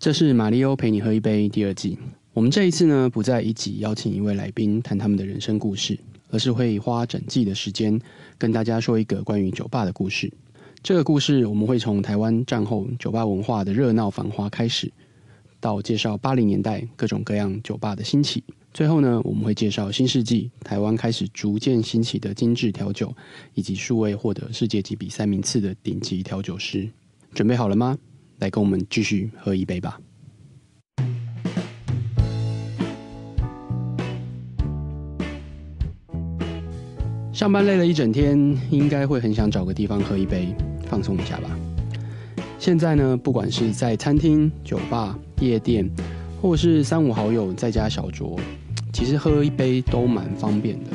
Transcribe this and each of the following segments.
这是马里欧陪你喝一杯第二季。我们这一次呢，不在一集邀请一位来宾谈他们的人生故事，而是会花整季的时间跟大家说一个关于酒吧的故事。这个故事我们会从台湾战后酒吧文化的热闹繁华开始，到介绍八零年代各种各样酒吧的兴起。最后呢，我们会介绍新世纪台湾开始逐渐兴起的精致调酒，以及数位获得世界级比赛名次的顶级调酒师。准备好了吗？来跟我们继续喝一杯吧。上班累了一整天，应该会很想找个地方喝一杯，放松一下吧。现在呢，不管是在餐厅、酒吧、夜店，或是三五好友在家小酌。其实喝一杯都蛮方便的，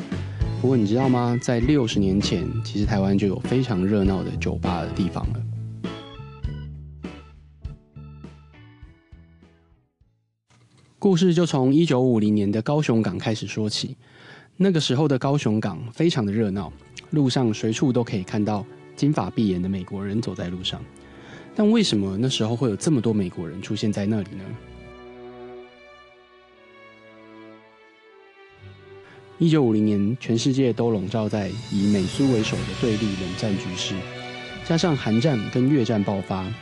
不过你知道吗？在六十年前，其实台湾就有非常热闹的酒吧的地方了。故事就从一九五零年的高雄港开始说起。那个时候的高雄港非常的热闹，路上随处都可以看到金发碧眼的美国人走在路上。但为什么那时候会有这么多美国人出现在那里呢？一九五零年，全世界都笼罩在以美苏为首的对立冷战局势，加上韩战跟越战爆发，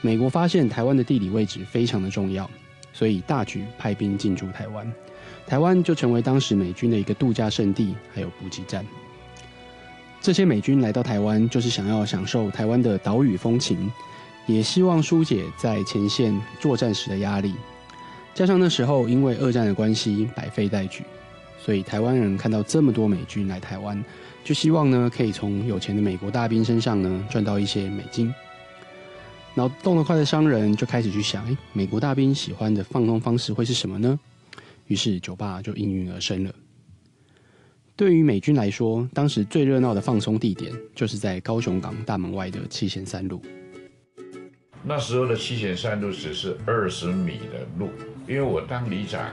美国发现台湾的地理位置非常的重要，所以大举派兵进驻台湾，台湾就成为当时美军的一个度假胜地，还有补给站。这些美军来到台湾，就是想要享受台湾的岛屿风情，也希望疏解在前线作战时的压力。加上那时候因为二战的关系，百废待举。所以台湾人看到这么多美军来台湾，就希望呢可以从有钱的美国大兵身上呢赚到一些美金。然后动得快的商人就开始去想：哎，美国大兵喜欢的放松方式会是什么呢？于是酒吧就应运而生了。对于美军来说，当时最热闹的放松地点就是在高雄港大门外的七贤三路。那时候的七贤三路只是二十米的路，因为我当里长。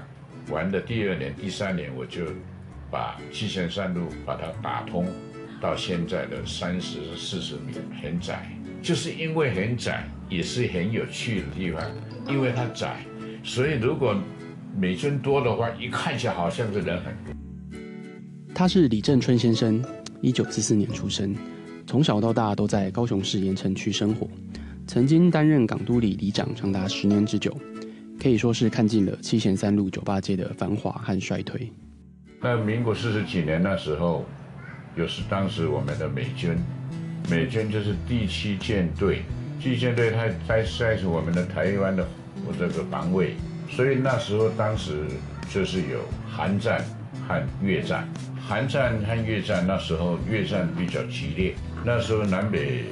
玩的第二年、第三年，我就把七贤三路把它打通，到现在的三十四十米，很窄。就是因为很窄，也是很有趣的地方。因为它窄，所以如果美军多的话，一看起来好像是人很多。他是李正春先生，一九四四年出生，从小到大都在高雄市盐城区生活，曾经担任港都里里长长达十年之久。可以说是看尽了七贤三路酒吧界的繁华和衰退。那民国四十几年那时候，又是当时我们的美军，美军就是第七舰队，第七舰队它在在我们的台湾的我这个防卫，所以那时候当时就是有韩战和越战，韩战和越战那时候越战比较激烈，那时候南北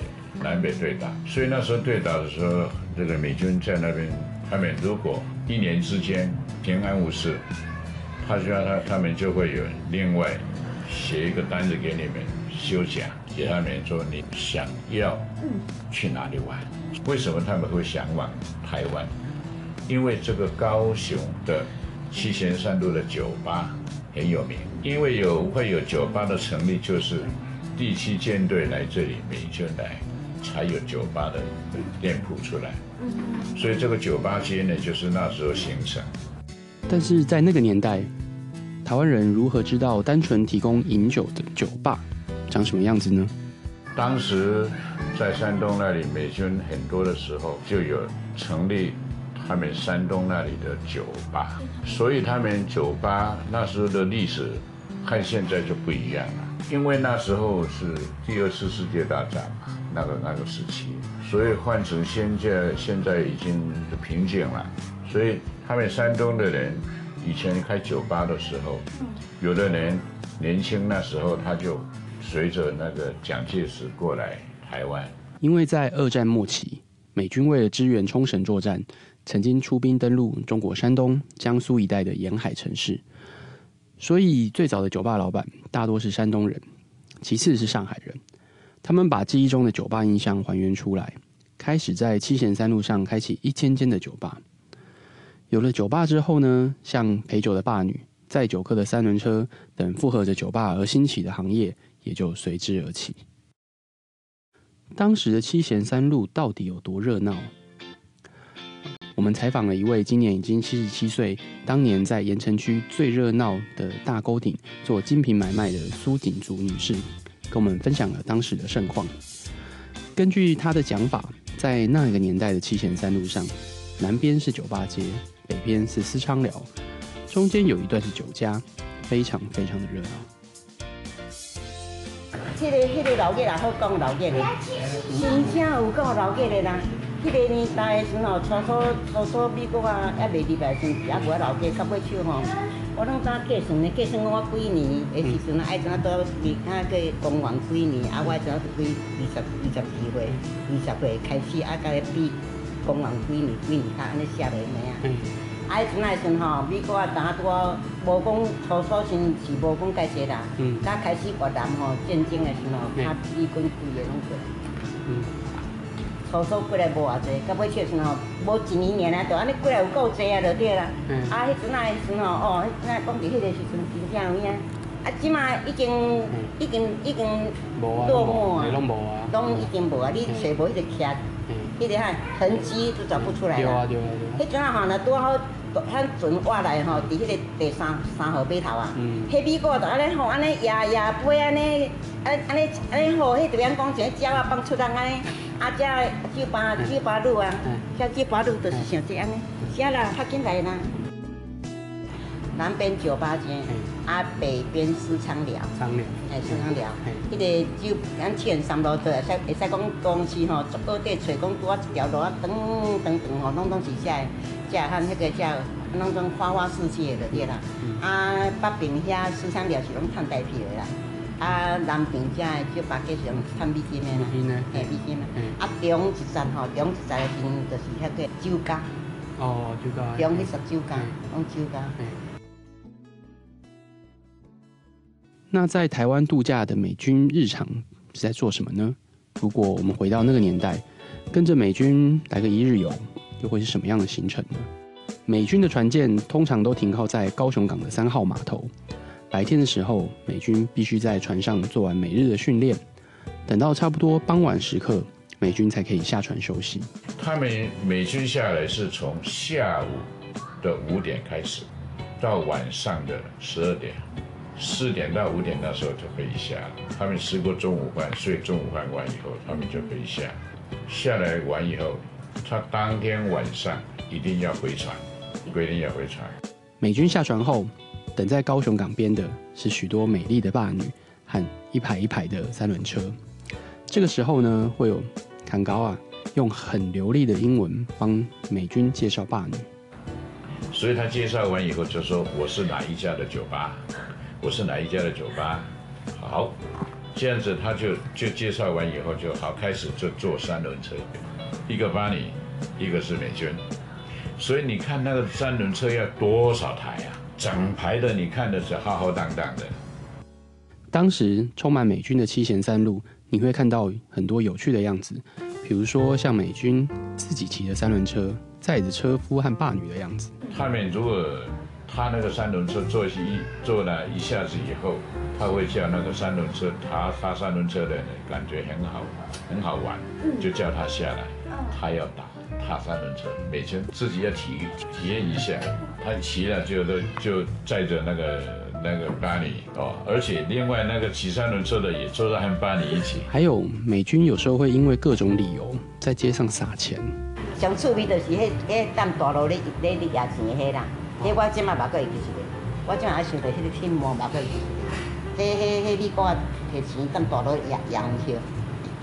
南北对打，所以那时候对打的时候，这个美军在那边。他们如果一年之间平安无事，他就要他他们就会有另外写一个单子给你们休假，给他们说你想要去哪里玩？为什么他们会向往台湾？因为这个高雄的七贤三路的酒吧很有名，因为有会有酒吧的成立，就是第七舰队来这里，美军来。才有酒吧的店铺出来，所以这个酒吧街呢，就是那时候形成。但是在那个年代，台湾人如何知道单纯提供饮酒的酒吧长什么样子呢？当时在山东那里，美军很多的时候就有成立他们山东那里的酒吧，所以他们酒吧那时候的历史和现在就不一样了。因为那时候是第二次世界大战，那个那个时期，所以换成现在现在已经平静了。所以他们山东的人以前开酒吧的时候，有的人年轻那时候他就随着那个蒋介石过来台湾。因为在二战末期，美军为了支援冲绳作战，曾经出兵登陆中国山东、江苏一带的沿海城市。所以，最早的酒吧老板大多是山东人，其次是上海人。他们把记忆中的酒吧印象还原出来，开始在七贤三路上开启一千间的酒吧。有了酒吧之后呢，像陪酒的霸女、载酒客的三轮车等附合着酒吧而兴起的行业也就随之而起。当时的七贤三路到底有多热闹？我们采访了一位今年已经七十七岁，当年在盐城区最热闹的大沟顶做精品买卖的苏锦竹女士，跟我们分享了当时的盛况。根据她的讲法，在那个年代的七贤三路上，南边是酒吧街，北边是私娼寮，中间有一段是酒家，非常非常的热闹。这个、迄个老嘢也好讲老嘢的，真正有够老嘢的啦。迄个年代的时候，初初、初初美国啊，还未入来时，也无老嘢，到尾手吼，我拢怎计算呢？计算我几年的时阵，爱怎啊倒离啊个公元几年，啊我怎啊几二十、二十二岁、二十岁开始，啊甲咧比公元几年、几年，较安尼写落来啊。啊，迄阵啊时阵吼，美国啊，当拄啊无讲初初先是无讲介济啦，嗯。甲开始越南吼战争的时候，嗯较美军规个拢过。来。嗯，初初过来无偌济，到尾去的时候，无一年年啊，就安尼过来有够济啊，就对啦。嗯。啊，迄阵啊的时吼，哦，迄阵啊讲伫迄个时阵真正有影。啊，即马已经已经已经落寞拢啊，无啊，拢已经无啊，你找无迄个徛，嗯。迄个哈痕迹都找不出来了。对啊对啊对啊，迄阵啊吼，若拄好，咱船挖来吼，伫迄个第三三号码头啊。嗯。迄美国就安尼吼，安尼压压飞安尼，安安尼安尼吼，迄就免讲一个鸟啊放出人安尼，啊遮酒吧酒吧路啊嗯，遮酒吧路就是像这安尼，遮啦较紧来啦。南边酒吧街，啊北边私娼寮。苍凉，哎，私娼寮。嘿，迄个酒，咱七元三路对，会使会使讲公司吼，足够底找讲拄啊一条路啊，长长长吼，拢拢是遮的，遮和迄个遮，拢种花花世界的对啦。啊，北边遐私娼寮是拢趁代票的啦，啊南边遮的酒吧街是拢趁美金的啦，美金的嘿美金的。嗯。啊中一站吼，中一站的边就是遐个酒家，哦，酒家。中迄十酒家嗯，拢酒家。那在台湾度假的美军日常是在做什么呢？如果我们回到那个年代，跟着美军来个一日游，又会是什么样的行程呢？美军的船舰通常都停靠在高雄港的三号码头。白天的时候，美军必须在船上做完每日的训练，等到差不多傍晚时刻，美军才可以下船休息。他们美军下来是从下午的五点开始，到晚上的十二点，四点到五点那时候就可以下。他们吃过中午饭，睡中午饭完以后，他们就可以下。下来完以后，他当天晚上一定要回船，规定要回船。美军下船后，等在高雄港边的是许多美丽的霸女和一排一排的三轮车。这个时候呢，会有坎高啊用很流利的英文帮美军介绍霸女。所以他介绍完以后就说我是哪一家的酒吧，我是哪一家的酒吧。好，这样子他就就介绍完以后就好开始就坐三轮车，一个巴尼，一个是美军。所以你看那个三轮车要多少台啊？整排的你看的是浩浩荡荡的。当时充满美军的七贤三路，你会看到很多有趣的样子，比如说像美军自己骑的三轮车，载着车夫和霸女的样子。他们如果他那个三轮车坐一坐了一下子以后，他会叫那个三轮车他他三轮车的人感觉很好很好玩，就叫他下来，他要打踏三轮车，每天自己要体体验一下，他骑了就都就载着那个那个巴尼哦，而且另外那个骑三轮车的也坐在和巴尼一起。还有美军有时候会因为各种理由在街上撒钱，上趣味就是迄迄淡大路咧咧咧压钱的迄啦，迄我即马嘛搁会记一个，我即马还想着迄个天幕嘛搁会记一个，迄迄迄美国啊摕钱淡大路压压去，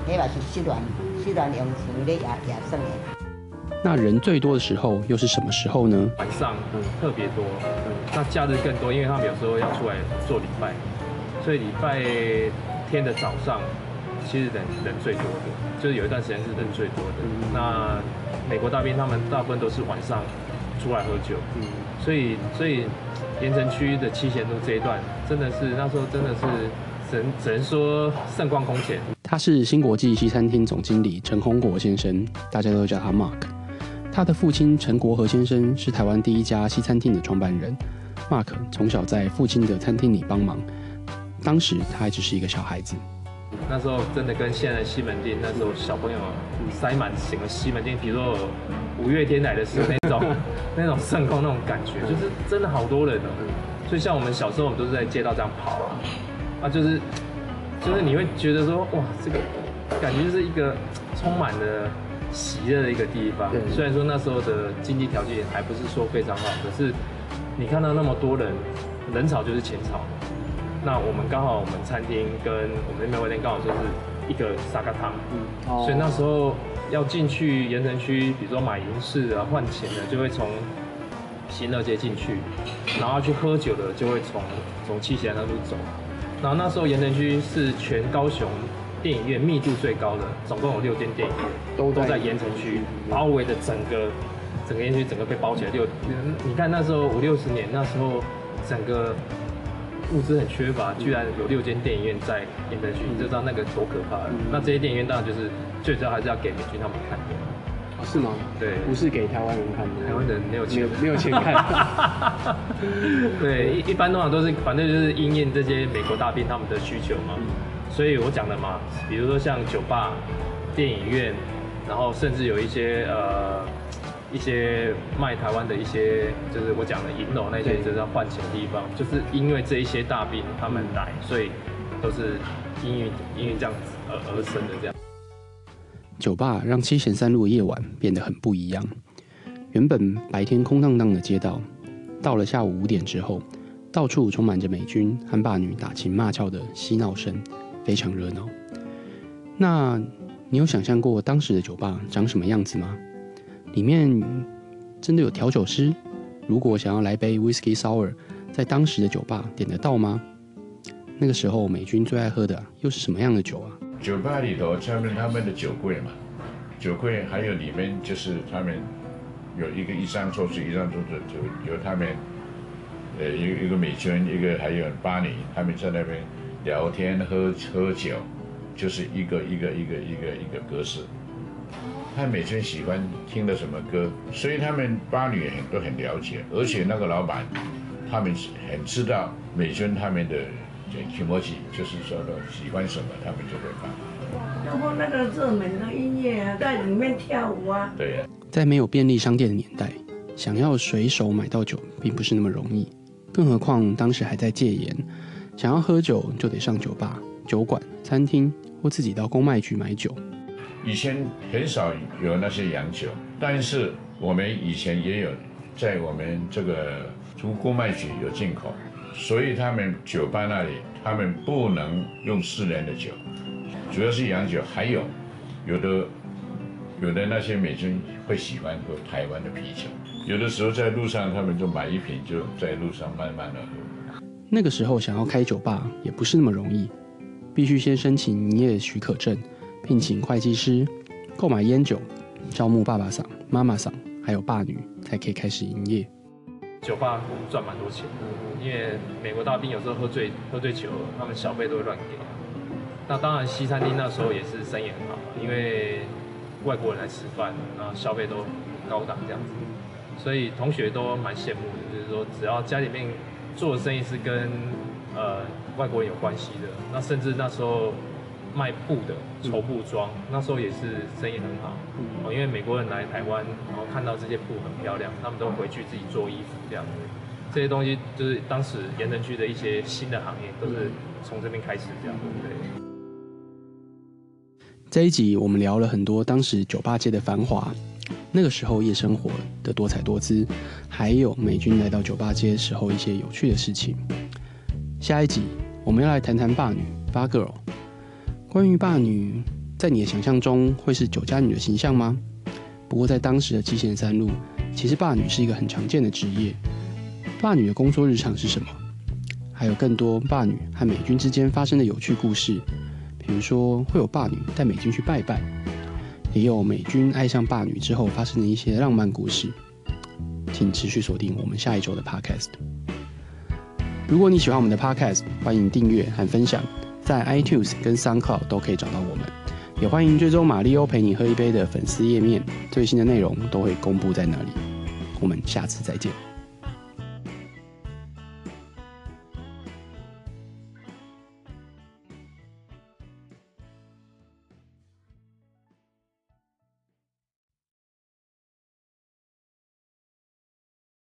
迄嘛是失乱失乱用钱咧压压算的。那人最多的时候又是什么时候呢？晚上嗯特别多，嗯，那假日更多，因为他们有时候要出来做礼拜，所以礼拜天的早上其实人人最多的，就是有一段时间是人最多的。那美国大兵他们大部分都是晚上出来喝酒，嗯，所以所以盐城区的七贤路这一段真的是那时候真的是只能只能说盛况空前。他是新国际西餐厅总经理陈宏国先生，大家都叫他 Mark。他的父亲陈国和先生是台湾第一家西餐厅的创办人。Mark 从小在父亲的餐厅里帮忙，当时他还只是一个小孩子。那时候真的跟现在西门店那时候小朋友塞满整个西门店，比如说五月天来的时候那种 那种盛况那种感觉，就是真的好多人哦。所以像我们小时候，我们都是在街道这样跑啊，啊，就是就是你会觉得说，哇，这个感觉就是一个充满了喜乐的一个地方。虽然说那时候的经济条件还不是说非常好，可是你看到那么多人，人潮就是钱潮。那我们刚好，我们餐厅跟我们那边外店刚好就是一个沙咖汤，嗯，所以那时候要进去盐城区，比如说买银饰啊、换钱的，就会从新乐街进去，然后去喝酒的就会从从七贤那路走。然后那时候盐城区是全高雄电影院密度最高的，总共有六间电影院，都都在盐城区包围的整个整个盐区整个被包起来。六，你看那时候五六十年，那时候整个。物资很缺乏，居然有六间电影院在盐城区，你就知道那个多可怕了。那这些电影院当然就是最主要还是要给美军他们看的，是吗？对，不是给台湾人看的。台湾人没有钱，没有钱看。对，一一般通常都是反正就是应验这些美国大兵他们的需求嘛。所以我讲的嘛，比如说像酒吧、电影院，然后甚至有一些呃。一些卖台湾的一些，就是我讲的银楼那些，就是要换钱的地方，就是因为这一些大兵他们来，所以都是因为因为这样子而而生的这样。酒吧让七贤三路的夜晚变得很不一样。原本白天空荡荡的街道，到了下午五点之后，到处充满着美军和霸女打情骂俏的嬉闹声，非常热闹。那你有想象过当时的酒吧长什么样子吗？里面真的有调酒师？如果想要来杯 Whisky Sour，在当时的酒吧点得到吗？那个时候美军最爱喝的又是什么样的酒啊？酒吧里头，专门他们的酒柜嘛，酒柜还有里面就是他们有一个一张桌子，一张桌子就由他们，呃，一一个美军，一个还有巴尼，他们在那边聊天喝喝酒，就是一个一个一个一个一个格式。他美军喜欢听的什么歌，所以他们八女很都很了解，而且那个老板，他们很知道美军他们的情默契，就是说的喜欢什么，他们就会放。要播那个热门的音乐啊，在里面跳舞啊。对呀，在没有便利商店的年代，想要随手买到酒并不是那么容易，更何况当时还在戒严，想要喝酒就得上酒吧、酒馆、餐厅或自己到公卖局买酒。以前很少有那些洋酒，但是我们以前也有在我们这个从公卖局有进口，所以他们酒吧那里他们不能用私人的酒，主要是洋酒，还有有的有的那些美军会喜欢喝台湾的啤酒，有的时候在路上他们就买一瓶就在路上慢慢的喝。那个时候想要开酒吧也不是那么容易，必须先申请营业许可证。聘请会计师，购买烟酒，招募爸爸嗓、妈妈嗓，还有霸女，才可以开始营业。酒吧赚蛮多钱的，因为美国大兵有时候喝醉喝醉酒，他们小费都会乱给。那当然西餐厅那时候也是生意很好，因为外国人来吃饭，然后消费都高档这样子，所以同学都蛮羡慕的。就是说，只要家里面做的生意是跟呃外国人有关系的，那甚至那时候。卖布的绸布装，那时候也是生意很好，哦，因为美国人来台湾，然后看到这些布很漂亮，他们都回去自己做衣服这样子。这些东西就是当时盐城区的一些新的行业，都是从这边开始这样。对。这一集我们聊了很多当时酒吧界的繁华，那个时候夜生活的多彩多姿，还有美军来到酒吧街时候一些有趣的事情。下一集我们要来谈谈霸女八 girl。关于霸女，在你的想象中会是酒家女的形象吗？不过在当时的七贤三路，其实霸女是一个很常见的职业。霸女的工作日常是什么？还有更多霸女和美军之间发生的有趣故事，比如说会有霸女带美军去拜拜，也有美军爱上霸女之后发生的一些浪漫故事。请持续锁定我们下一周的 Podcast。如果你喜欢我们的 Podcast，欢迎订阅和分享。在 iTunes 跟 SoundCloud 都可以找到我们，也欢迎追踪马里欧陪你喝一杯的粉丝页面，最新的内容都会公布在那里。我们下次再见。